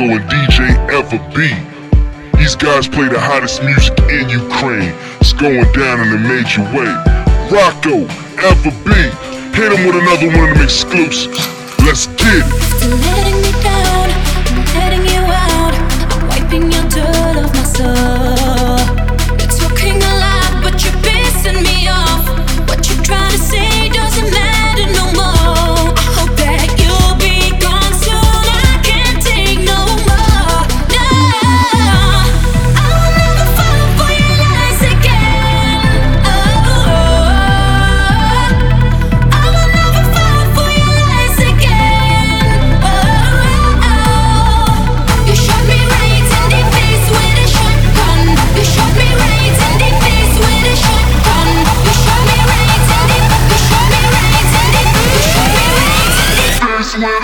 Disco and DJ Ever B. These guys play the hottest music in Ukraine. It's going down in a major way. Rocco, Ever B. Hit him with another one of them exclusives. Let's get it.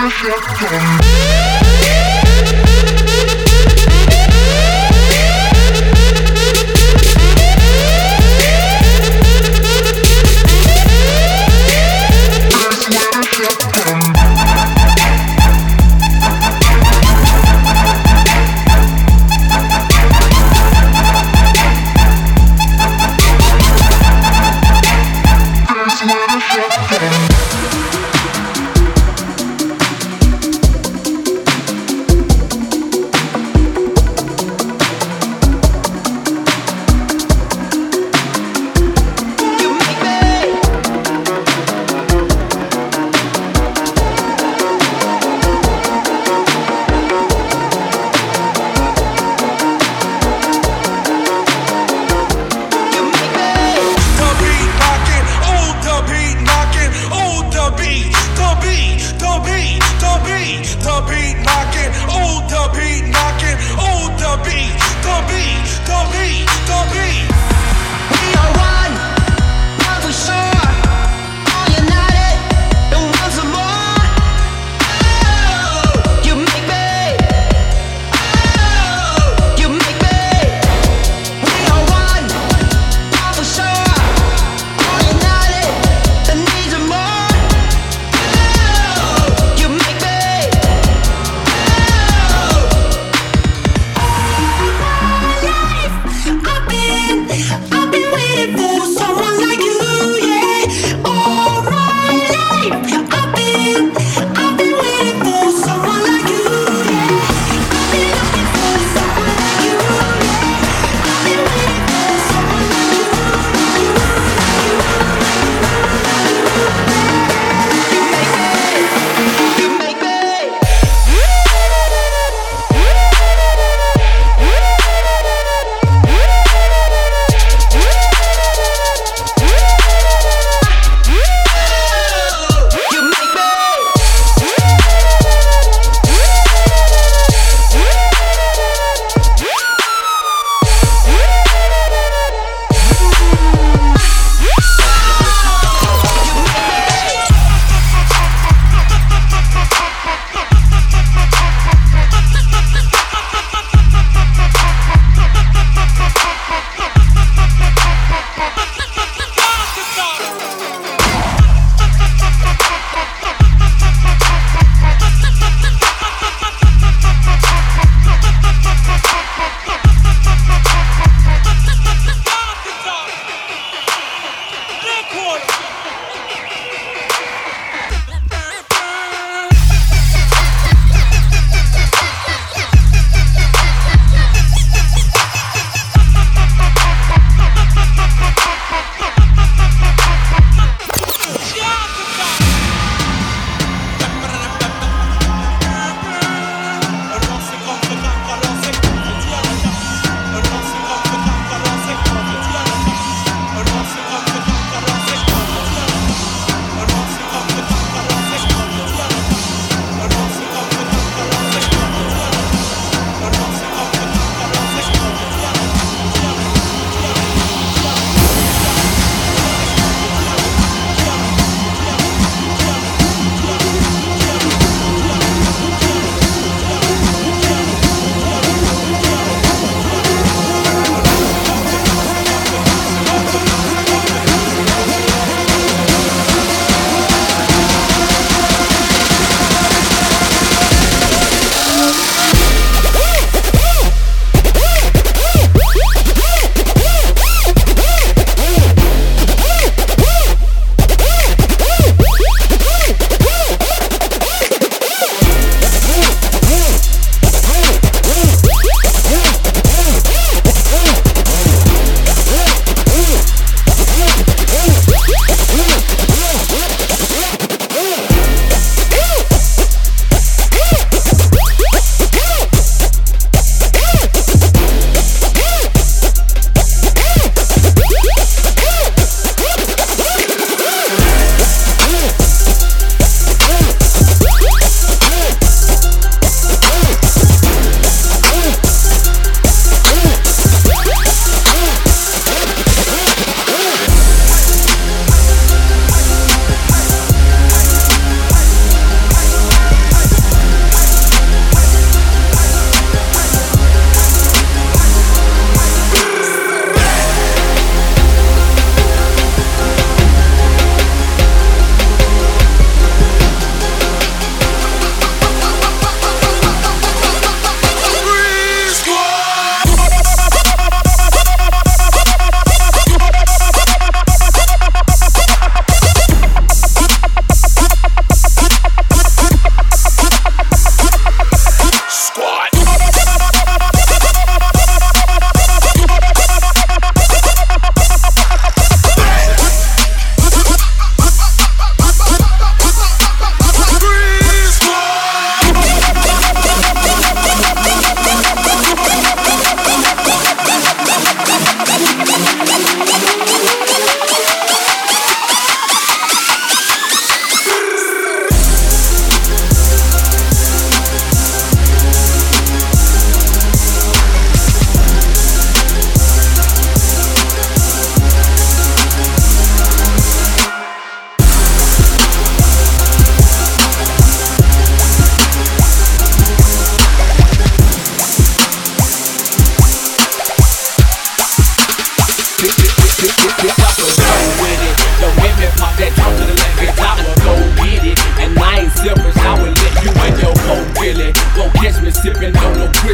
wish I'd.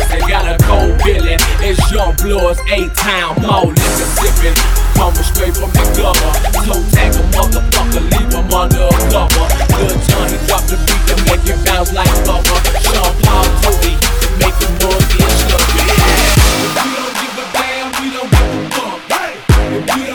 Chris and got a cold feeling. It's YoungBloodZ, eight town, mall liquor sipping. Coming straight from the gutter. Toe tag a motherfucker, leave him under a cover. Good Johnny drop the beat and make it bounce like rubber. Sean Paul Cody, make the money and shove it. If you don't give a damn, we don't give a fuck. Hey! If you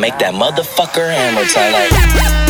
make that motherfucker hammer time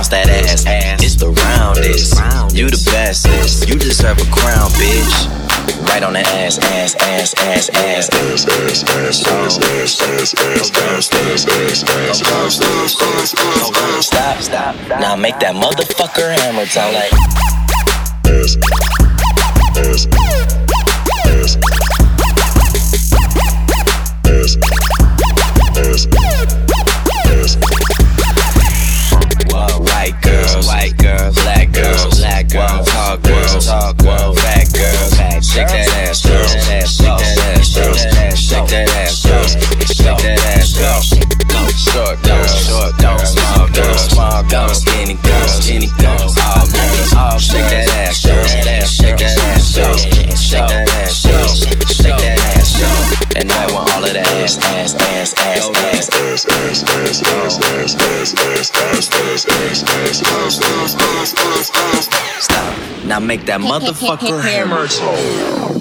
bounce that ass. It's the roundest, you the bestest. You deserve a crown, bitch. Right on the ass, ass, ass, ass, ass. Ass, ass, ass, ass, ass, ass, ass, ass, ass, ass, ass, ass, ass, ass, ass. Stop, stop. Now make that motherfucker hammer sound like. Ass, ass, ass, ass, girls, black girls, black girls. Make that motherfucker hammer.